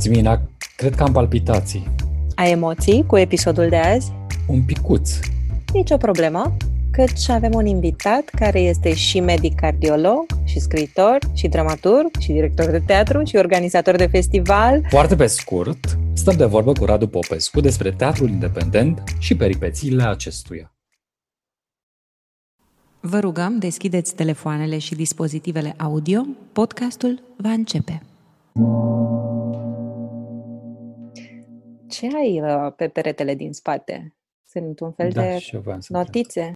Zimina, cred că am palpitații. Ai emoții cu episodul de azi? Un picuț. Nici o problemă, căci avem un invitat care este și medic cardiolog, și scriitor, și dramaturg, și director de teatru, și organizator de festival. Foarte pe scurt, stăm de vorbă cu Radu Popescu despre teatrul independent și peripețiile acestuia. Vă rugăm, deschideți telefoanele și dispozitivele audio. Podcastul va începe. Ce ai uh, pe peretele din spate? Sunt un fel Da, de și eu voiam să notițe.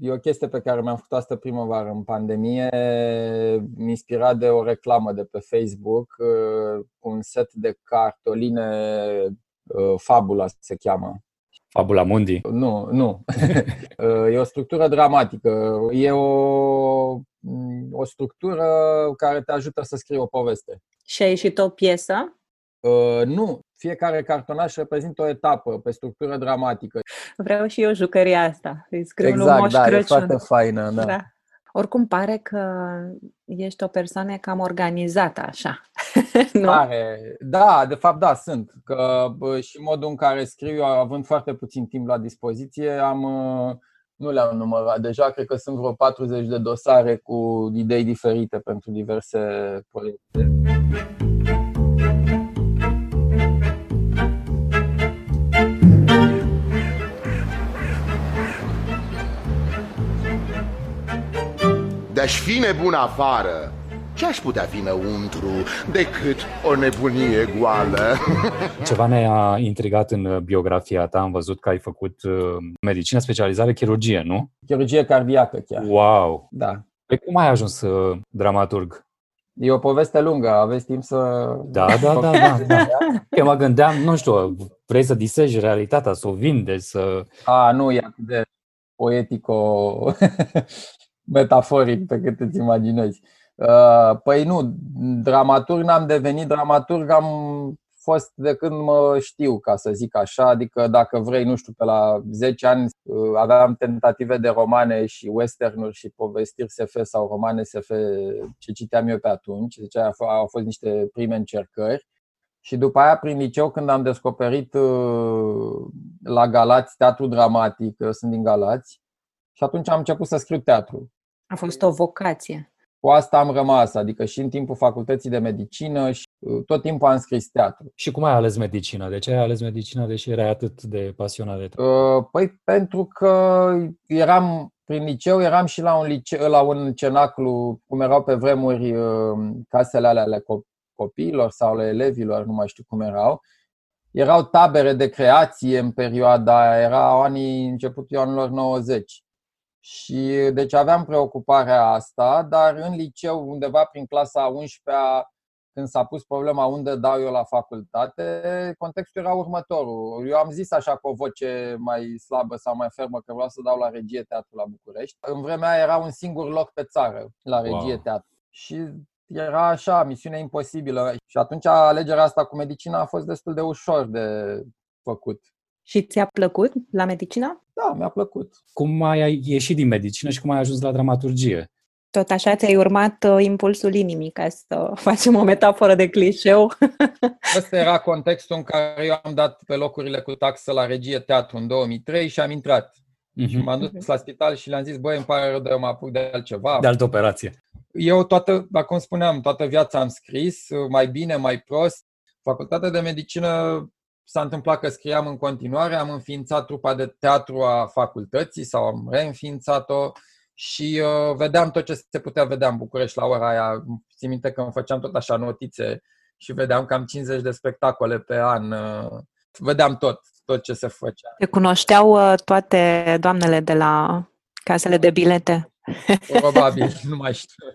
E o chestie pe care mi-am făcut asta primăvară în pandemie, inspirat de o reclamă de pe Facebook, uh, un set de cartoline uh, Fabula se cheamă. Fabula Mundi. Nu, nu. Uh, e o structură dramatică. E o, o structură care te ajută să scrii o poveste. Și a ieșit o piesă? Uh, Nu, fiecare cartonaș reprezintă o etapă pe structură dramatică. Vreau și eu jucăria asta. Îi scriu lui Exact, Moș da, e Crăciun. foarte faină. Da. Da. Oricum pare că ești o persoană cam organizată așa. nu? Pare. Da, de fapt da, sunt. Că bă, și modul în care scriu, eu, având foarte puțin timp la dispoziție, am uh, nu le-am numărat deja, cred că sunt vreo 40 de dosare cu idei diferite pentru diverse proiecte. De-aș fi nebun afară, ce-aș putea fi înăuntru decât o nebunie goală? Ceva ne-a intrigat în uh, biografia ta. Am văzut că ai făcut uh, medicină, specializare, chirurgie, nu? Chirurgie cardiacă chiar. Wow! Da. Pe cum ai ajuns uh, dramaturg? E o poveste lungă, aveți timp să... Da, da, da, da. da. Că mă gândeam, nu știu, vrei să disegi realitatea, să o vindești, să... A, nu, e atât de poetico metaforic pe cât îți imaginezi. Uh, Păi nu, dramaturg n-am devenit dramaturg, am fost de când mă știu, ca să zic așa, adică dacă vrei, nu știu, pe la 10 ani uh, aveam tentative de romane și westernuri și povestiri SF sau romane SF ce citeam eu pe atunci, deci aia f- au fost niște prime încercări. Și după aia, prin liceu, când am descoperit uh, la Galați teatru dramatic, eu sunt din Galați, și atunci am început să scriu teatru. A fost o vocație. Cu asta am rămas, adică și în timpul facultății de medicină și uh, tot timpul am scris teatru. Și cum ai ales medicina? De ce ai ales medicina, deși erai atât de pasionat de teatru? Uh, Păi pentru că eram prin liceu, eram și la un, liceu, la un cenaclu, cum erau pe vremuri uh, casele alea ale co- copiilor sau ale elevilor, nu mai știu cum erau. Erau tabere de creație în perioada aia, erau anii începutul anilor 90. Și deci aveam preocuparea asta, dar în liceu, undeva prin clasa 11-a, când s-a pus problema unde dau eu la facultate, contextul era următorul. Eu am zis așa cu o voce mai slabă sau mai fermă că vreau să dau la regie teatru la București. În vremea aia era un singur loc pe țară la regie Wow. teatru. Și era așa, misiune imposibilă. Și atunci alegerea asta cu medicina a fost destul de ușor de făcut. Și ți-a plăcut la medicină? Da, mi-a plăcut. Cum ai ieșit din medicină și cum ai ajuns la dramaturgie? Tot așa ți-ai urmat uh, impulsul inimii, ca să facem o metaforă de clișeu. Ăsta era contextul în care eu am dat pe locurile cu taxă la regie teatru în 2003 și am intrat. Și Mhm. m-am dus la spital și le-am zis, băi, îmi pare rău de eu mă apuc de altceva. De altă operație. Eu toată, dacă cum spuneam, toată viața am scris, mai bine, mai prost. Facultatea de medicină s-a întâmplat că scriam în continuare, am înființat trupa de teatru a facultății sau am reînființat-o și uh, vedeam tot ce se putea vedea în București la ora aia. Țin minte că îmi făceam tot așa notițe și vedeam cam 50 de spectacole pe an. Uh, vedeam tot, tot ce se făcea. Te cunoșteau uh, toate doamnele de la casele de bilete. Probabil, nu mai știu.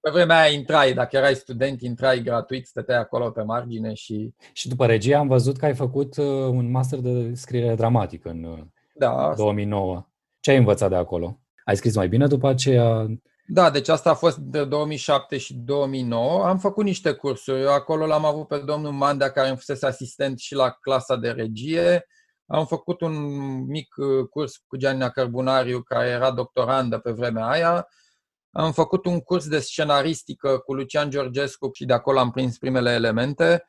Pe vremea aia intrai, dacă erai student, intrai gratuit, stăteai acolo pe margine și Și după regie am văzut că ai făcut uh, un master de scriere dramatică în uh, da, 2009. Ce ai învățat de acolo? Ai scris mai bine după aceea? Da, deci asta a fost de 2007 și 2009. Am făcut niște cursuri. Eu acolo l-am avut pe domnul Mandea, care îmi fusese asistent și la clasa de regie. Am făcut un mic uh, curs cu Gianna Cărbunariu, care era doctorandă pe vremea aia. Am făcut un curs de scenaristică cu Lucian Georgescu și de acolo am prins primele elemente.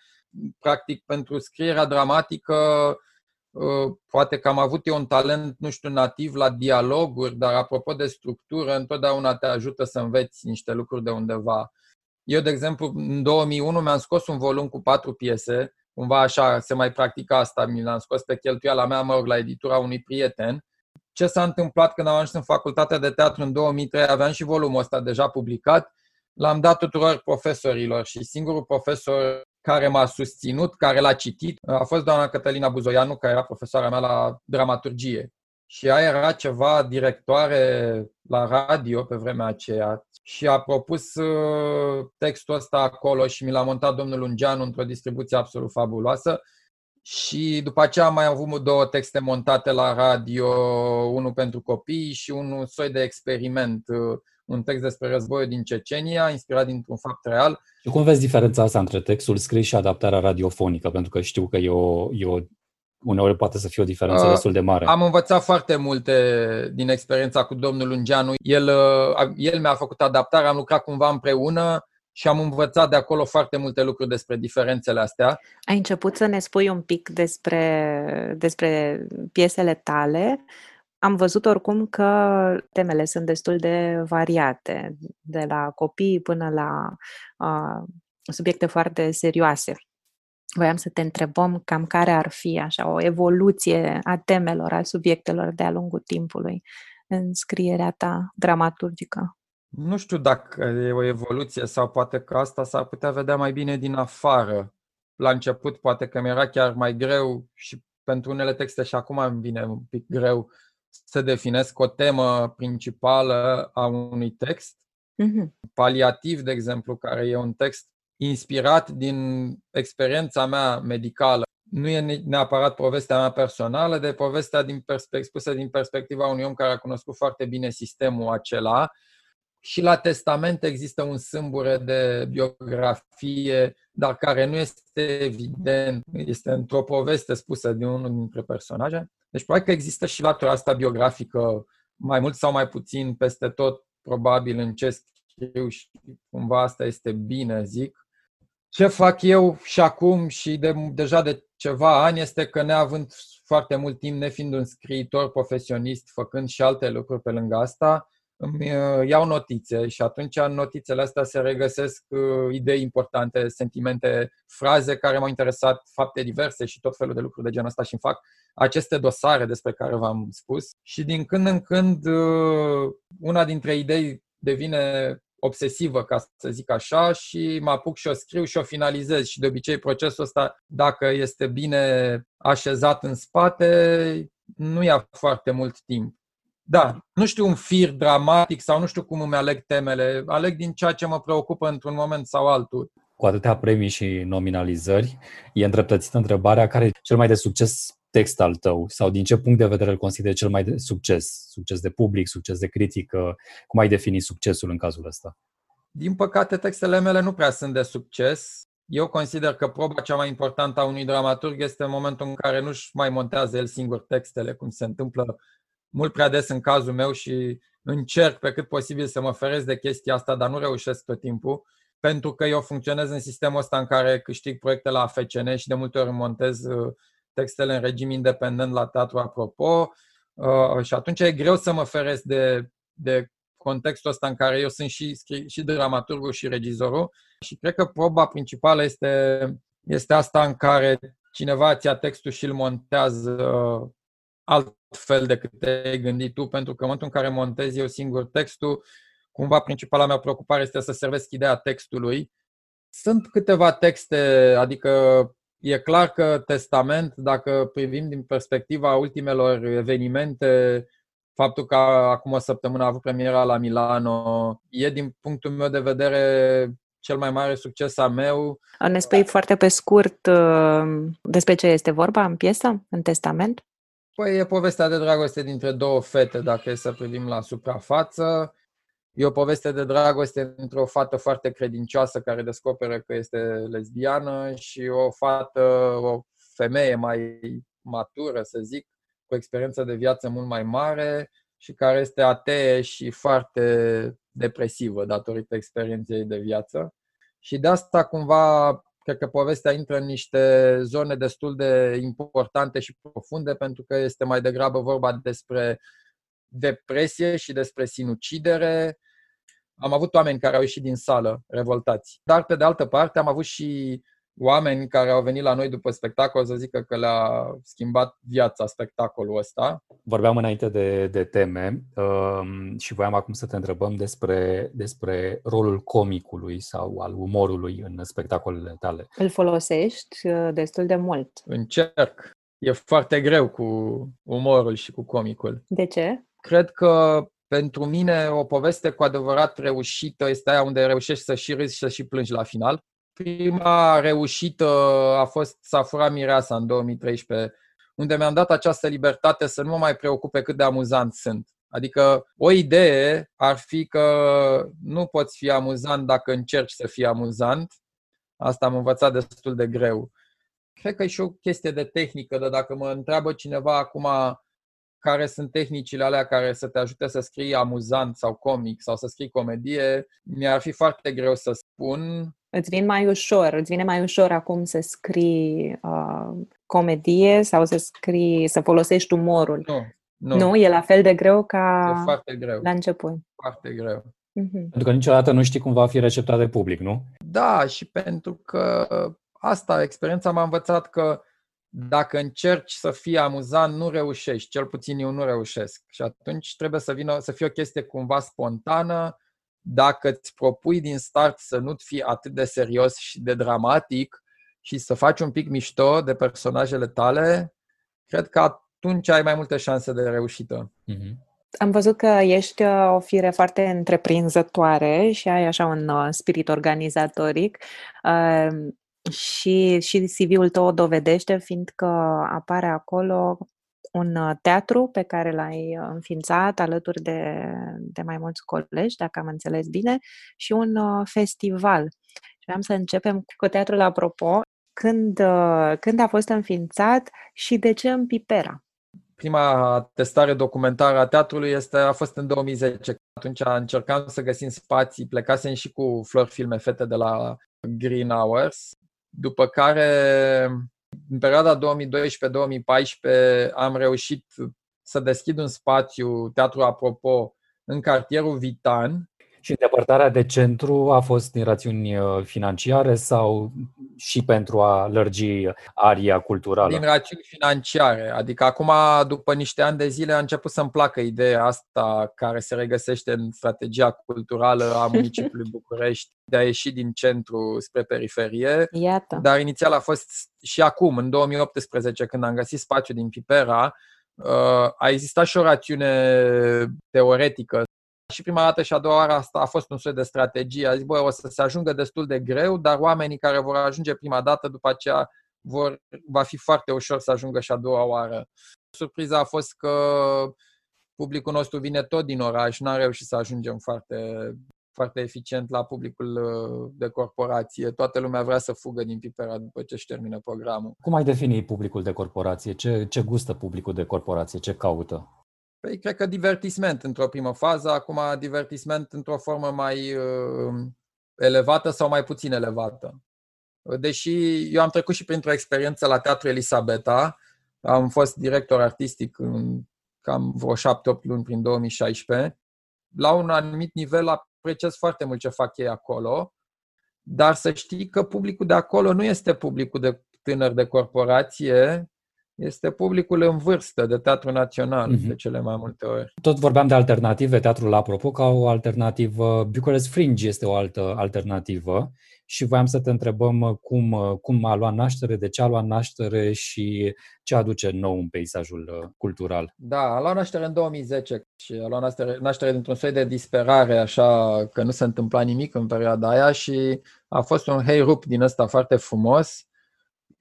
practic, pentru scrierea dramatică, uh, poate că am avut eu un talent, nu știu, nativ la dialoguri, dar apropo de structură, întotdeauna te ajută să înveți niște lucruri de undeva. Eu, de exemplu, în 2001 mi-am scos un volum cu patru piese, cumva așa se mai practica asta, mi l-am scos pe cheltuiala mea, mă rog, la editura unui prieten. Ce s-a întâmplat când am ajuns în facultatea de teatru în 2003, aveam și volumul ăsta deja publicat, l-am dat tuturor profesorilor și singurul profesor care m-a susținut, care l-a citit, a fost doamna Cătălina Buzoianu, care era profesoara mea la dramaturgie. Și ea era ceva directoare la radio pe vremea aceea și a propus uh, textul ăsta acolo și mi l-a montat domnul Lungeanu într-o distribuție absolut fabuloasă. Și după aceea am mai avut două texte montate la radio, unul pentru copii și unul soi de experiment, uh, un text despre războiul din Cecenia, inspirat dintr-un fapt real. Și cum vezi diferența asta între textul scris și adaptarea radiofonică? Pentru că știu că e o, e o uneori poate să fie o diferență uh, destul de mare. Am învățat foarte multe din experiența cu domnul Lungeanu. El, uh, el mi-a făcut adaptarea, am lucrat cumva împreună și am învățat de acolo foarte multe lucruri despre diferențele astea. Ai început să ne spui un pic despre, despre piesele tale. Am văzut oricum că temele sunt destul de variate, de la copii până la uh, subiecte foarte serioase. Voiam să te întrebăm cam care ar fi așa o evoluție a temelor, a subiectelor de-a lungul timpului în scrierea ta dramaturgică. Nu știu dacă e o evoluție sau poate că asta s-ar putea vedea mai bine din afară. La început poate că mi-era chiar mai greu și pentru unele texte și acum îmi vine un pic greu să definesc o temă principală a unui text. Mm-hmm. Paliativ, de exemplu, care e un text inspirat din experiența mea medicală. Nu e neapărat povestea mea personală, de povestea din perspe- spusă din perspectiva unui om care a cunoscut foarte bine sistemul acela. Și la testament există un sâmbure de biografie, dar care nu este evident, este într-o poveste spusă de unul dintre personaje. Deci probabil că există și latura asta biografică, mai mult sau mai puțin peste tot, probabil în ce scriu și cumva asta este bine, zic ce fac eu și acum și de, deja de ceva ani este că neavând foarte mult timp, nefiind un scriitor profesionist, făcând și alte lucruri pe lângă asta, îmi uh, iau notițe și atunci în notițele astea se regăsesc uh, idei importante, sentimente, fraze care m-au interesat, fapte diverse și tot felul de lucruri de genul ăsta și îmi fac aceste dosare despre care v-am spus. Și din când în când uh, una dintre idei devine obsesivă, ca să zic așa, și mă apuc și o scriu și o finalizez. Și de obicei procesul ăsta, dacă este bine așezat în spate, nu ia foarte mult timp. Da, nu știu un fir dramatic sau nu știu cum îmi aleg temele, aleg din ceea ce mă preocupă într-un moment sau altul. Cu atâtea premii și nominalizări, e îndreptățită întrebarea care e cel mai de succes text al tău sau din ce punct de vedere îl consideri cel mai de succes? Succes de public, succes de critică? Cum ai defini succesul în cazul ăsta? Din păcate, textele mele nu prea sunt de succes. Eu consider că proba cea mai importantă a unui dramaturg este în momentul în care nu-și mai montează el singur textele, cum se întâmplă mult prea des în cazul meu și încerc pe cât posibil să mă feresc de chestia asta, dar nu reușesc tot timpul, pentru că eu funcționez în sistemul ăsta în care câștig proiecte la FCN și de multe ori montez uh, textele în regim independent la teatru apropo uh, și atunci e greu să mă feresc de, de contextul ăsta în care eu sunt și, și dramaturgul și regizorul și cred că proba principală este, este asta în care cineva ți ia textul și îl montează altfel decât te-ai gândit tu, pentru că în momentul în care montez eu singur textul, cumva principala mea preocupare este să servesc ideea textului. Sunt câteva texte, adică E clar că testament, dacă privim din perspectiva ultimelor evenimente, faptul că acum o săptămână a avut premiera la Milano, e din punctul meu de vedere cel mai mare succes a meu. Ne spui foarte pe scurt uh, despre ce este vorba în piesă, în testament? Păi e povestea de dragoste dintre două fete, dacă e să privim la suprafață. E o poveste de dragoste între o fată foarte credincioasă care descoperă că este lesbiană și o fată, o femeie mai matură, să zic, cu experiență de viață mult mai mare și care este atee și foarte depresivă datorită experienței de viață. Și de asta cumva Cred că povestea intră în niște zone destul de importante și profunde, pentru că este mai degrabă vorba despre depresie și despre sinucidere. Am avut oameni care au ieșit din sală revoltați. Dar, pe de altă parte, am avut și oameni care au venit la noi după spectacol să zică că le-a schimbat viața spectacolul ăsta. Vorbeam înainte de, de teme um, și voiam acum să te întrebăm despre, despre rolul comicului sau al umorului în spectacolele tale. Îl folosești uh, destul de mult. Încerc. E foarte greu cu umorul și cu comicul. De ce? Cred că pentru mine o poveste cu adevărat reușită este aia unde reușești să și râzi și să și plângi la final. Prima reușită a fost Safura Mireasa în 2013, unde mi-am dat această libertate să nu mă mai preocupe cât de amuzant sunt. Adică o idee ar fi că nu poți fi amuzant dacă încerci să fii amuzant. Asta am învățat destul de greu. Cred că e și o chestie de tehnică, dar dacă mă întreabă cineva acum care sunt tehnicile alea care să te ajute să scrii amuzant sau comic sau să scrii comedie, mi-ar fi foarte greu să spun îți vin mai ușor, îți vine mai ușor acum să scrii uh, comedie sau să scrii, să folosești umorul. Nu, nu. Nu, e la fel de greu ca e foarte greu. la început. Foarte greu. Uh-huh. Pentru că niciodată nu știi cum va fi receptat de public, nu? Da, și pentru că asta, experiența m-a învățat că dacă încerci să fii amuzant, nu reușești. Cel puțin eu nu reușesc. Și atunci trebuie să vină, să fie o chestie cumva spontană, dacă îți propui din start să nu-ți fii atât de serios și de dramatic și să faci un pic mișto de personajele tale, cred că atunci ai mai multe șanse de reușită. Mm-hmm. Am văzut că ești uh, o fire foarte întreprinzătoare și ai așa un uh, spirit organizatoric uh, și, și CV-ul tău o dovedește, fiindcă apare acolo un uh, teatru pe care l-ai uh, înființat alături de, de mai mulți colegi, dacă am înțeles bine, și un uh, festival. Și am să începem cu teatrul apropo. Când, când a fost înființat și de ce în Pipera? Prima testare documentară a teatrului este, a fost în 2010. Atunci încercam să găsim spații, plecasem și cu Flor Filme Fete de la Green Hours, după care în perioada 2012-2014 am reușit să deschid un spațiu, Teatru Apropo, în cartierul Vitan, și îndepărtarea de centru a fost din rațiuni uh, financiare sau și pentru a lărgi aria culturală? Din rațiuni financiare. Adică acum, după niște ani de zile, a început să-mi placă ideea asta care se regăsește în strategia culturală a municipiului București de a ieși din centru spre periferie. Iată. Dar inițial a fost și acum, în 2018, când am găsit spațiu din Pipera, uh, a existat și o rațiune teoretică și prima dată și a doua oară asta a fost un soi de strategie. A zis, bă, o să se ajungă destul de greu, dar oamenii care vor ajunge prima dată, după aceea vor, va fi foarte ușor să ajungă și a doua oară. Surpriza a fost că publicul nostru vine tot din oraș, n-am reușit să ajungem foarte, foarte eficient la publicul uh, de corporație. Toată lumea vrea să fugă din Pipera după ce își termină programul. Cum ai defini publicul de corporație? Ce, ce gustă publicul de corporație? Ce caută? Păi, cred că divertisment într-o primă fază, acum divertisment într-o formă mai uh, elevată sau mai puțin elevată. Deși eu am trecut și printr-o experiență la Teatru Elisabeta, am fost director artistic în cam vreo 7-8 luni prin 2016. La un anumit nivel apreciez foarte mult ce fac ei acolo, dar să știi că publicul de acolo nu este publicul de tânăr de corporație, este publicul în vârstă de teatru național mm-hmm. de cele mai multe ori. Tot vorbeam de alternative, teatrul apropo ca o alternativă, Bucharest Fringe este o altă alternativă și voiam să te întrebăm cum, cum a luat naștere, de ce a luat naștere și ce aduce nou în peisajul uh, cultural. Da, a luat naștere în 2010 și a luat naștere, naștere dintr-un soi de disperare, așa că nu se întâmpla nimic în perioada aia și a fost un hey rup din ăsta foarte frumos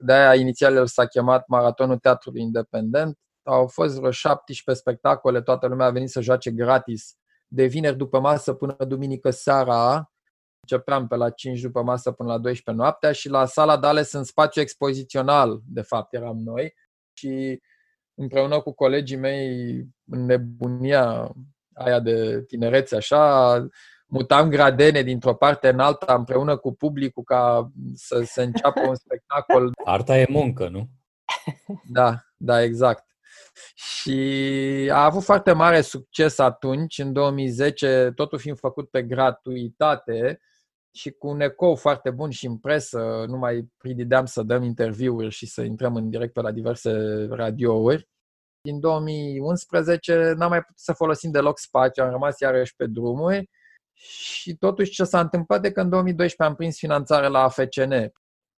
de-aia inițial el s-a chemat Maratonul Teatrului Independent. Au fost vreo 17 spectacole, toată lumea a venit să joace gratis de vineri după masă până duminică seara. Începeam pe la 5 după masă până la 12 noaptea și la sala Dales în spațiu expozițional, de fapt, eram noi. Și împreună cu colegii mei, în nebunia aia de tinerețe, așa, mutam gradene dintr-o parte în alta împreună cu publicul ca să se înceapă un spectacol. Arta e muncă, nu? Da, da, exact. Și a avut foarte mare succes atunci, în 2010, totul fiind făcut pe gratuitate și cu un ecou foarte bun și în presă, nu mai pridideam să dăm interviuri și să intrăm în direct pe la diverse radiouri. Din 2011 n-am mai putut să folosim deloc spațiu, am rămas iarăși pe drumuri și totuși ce s-a întâmplat de că în 2012 am prins finanțare la AFCN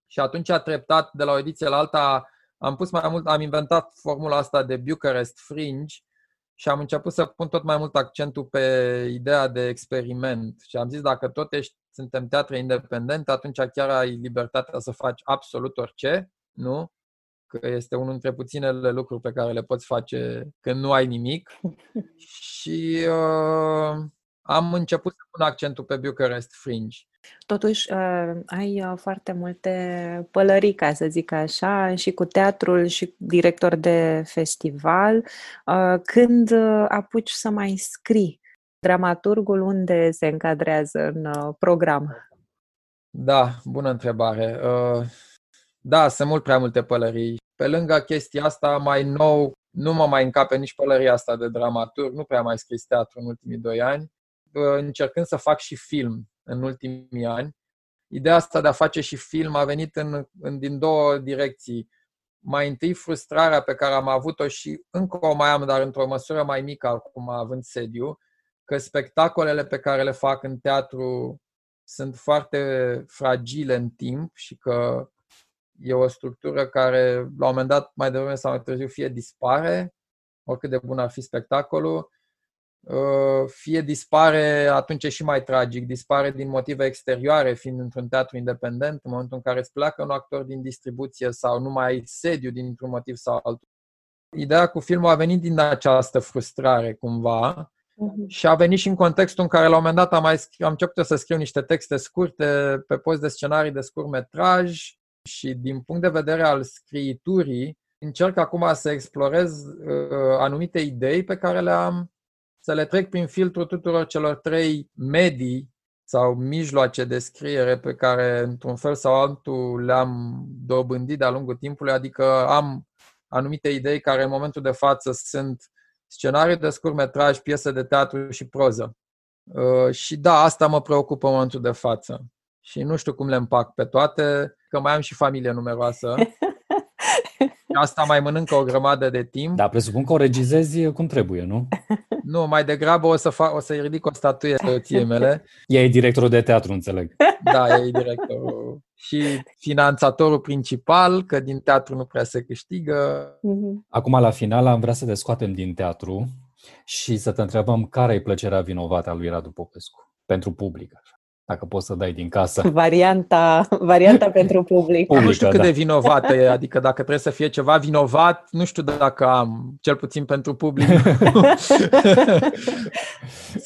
și atunci a treptat de la o ediție la alta am pus mai mult, am inventat formula asta de Bucharest Fringe și am început să pun tot mai mult accentul pe ideea de experiment. Și am zis, dacă tot ești, suntem teatre independente, atunci chiar ai libertatea să faci absolut orice, nu? Că este unul dintre puținele lucruri pe care le poți face când nu ai nimic. și uh, am început să pun accentul pe Bucharest Fringe. Totuși, uh, ai uh, foarte multe pălării, ca să zic așa, și cu teatrul și director de festival. Uh, când apuci să mai scrii, dramaturgul unde se încadrează în program? Da, bună întrebare. Da, sunt mult prea multe pălării. Pe lângă chestia asta, mai nou, nu mă mai încape nici pălăria asta de dramaturg, nu prea mai scris teatru în ultimii doi ani, încercând să fac și film în ultimii ani. Ideea asta de a face și film a venit în, în, din două direcții. Mai întâi frustrarea pe care am avut-o și încă o mai am, dar într-o măsură mai mică acum având sediu, că spectacolele pe care le fac în teatru sunt foarte fragile în timp și că e o structură care, la un moment dat, mai devreme sau mai târziu, fie dispare, oricât de bun ar fi spectacolul, Uh, fie dispare, atunci e și mai tragic, dispare din motive exterioare, fiind într-un teatru independent, în momentul în care îți pleacă un actor din distribuție sau nu mai ai sediu dintr-un motiv sau altul. Ideea cu filmul a venit din această frustrare, cumva, uh-huh. și a venit și în contextul în care, la un moment dat, am, mai scri- am început să scriu niște texte scurte pe post de scenarii de scurt metraj și, din punct de vedere al scriiturii, încerc acum să explorez uh, anumite idei pe care le am să le trec prin filtrul tuturor celor trei medii sau mijloace de scriere pe care, într-un fel sau altul, le-am dobândit de-a lungul timpului, adică am anumite idei care, în momentul de față, sunt scenarii de scurtmetraj, piese de teatru și proză. Uh, și da, asta mă preocupă în momentul de față. Și nu știu cum le împac pe toate, că mai am și familie numeroasă. Asta mai mănâncă o grămadă de timp. Da, presupun că o regizezi cum trebuie, nu? Nu, mai degrabă o, să fac, o să-i ridic o statuie soției mele. Ea e directorul de teatru, înțeleg. Da, ea e directorul. Și finanțatorul principal, că din teatru nu prea se câștigă. Mhm. Acum, la final, am vrea să te scoatem din teatru și să te întrebăm care e plăcerea vinovată a lui Radu Popescu pentru public. Dacă poți să dai din casă. Varianta, varianta pentru public. Publică, nu știu cât da. de vinovată e, adică dacă trebuie să fie ceva vinovat, nu știu dacă am, cel puțin pentru public.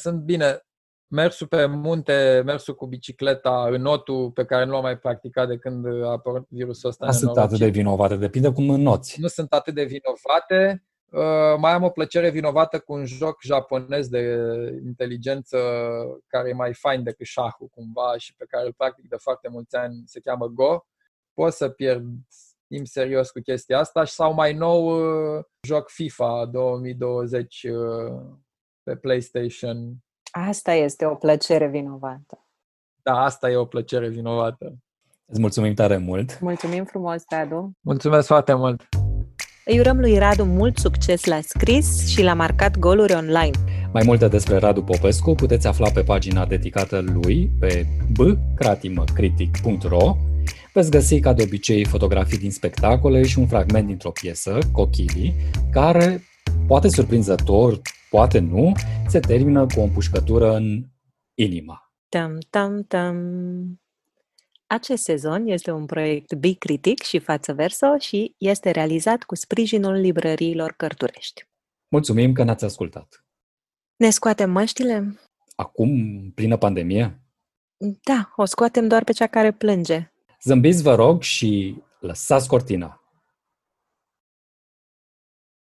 Sunt bine, mersul pe munte, mersul cu bicicleta, înotul pe care nu l-am mai practicat de când a apărut virusul ăsta. Nu sunt atât de vinovate, depinde cum înnoți. Nu sunt atât de vinovate. Uh, mai am o plăcere vinovată cu un joc japonez de inteligență care e mai fain decât șahul cumva și pe care îl practic de foarte mulți ani, se cheamă Go. Pot să pierd timp serios cu chestia asta și sau mai nou uh, joc FIFA 2020 uh, pe PlayStation. Asta este o plăcere vinovată. Da, asta e o plăcere vinovată. Îți mulțumim tare mult! Mulțumim frumos, Radu! Mulțumesc foarte mult! Îi urăm lui Radu mult succes la scris și la marcat goluri online. Mai multe despre Radu Popescu puteți afla pe pagina dedicată lui pe bcratimăcritic.ro Veți găsi, ca de obicei, fotografii din spectacole și un fragment dintr-o piesă, Cochili, care, poate surprinzător, poate nu, se termină cu o împușcătură în inima. Tam, tam, tam. Acest sezon este un proiect bicritic și față verso și este realizat cu sprijinul librăriilor Cărturești. Mulțumim că ne-ați ascultat! Ne scoatem măștile? Acum, plină pandemie? Da, o scoatem doar pe cea care plânge. Zâmbiți, vă rog, și lăsați cortina!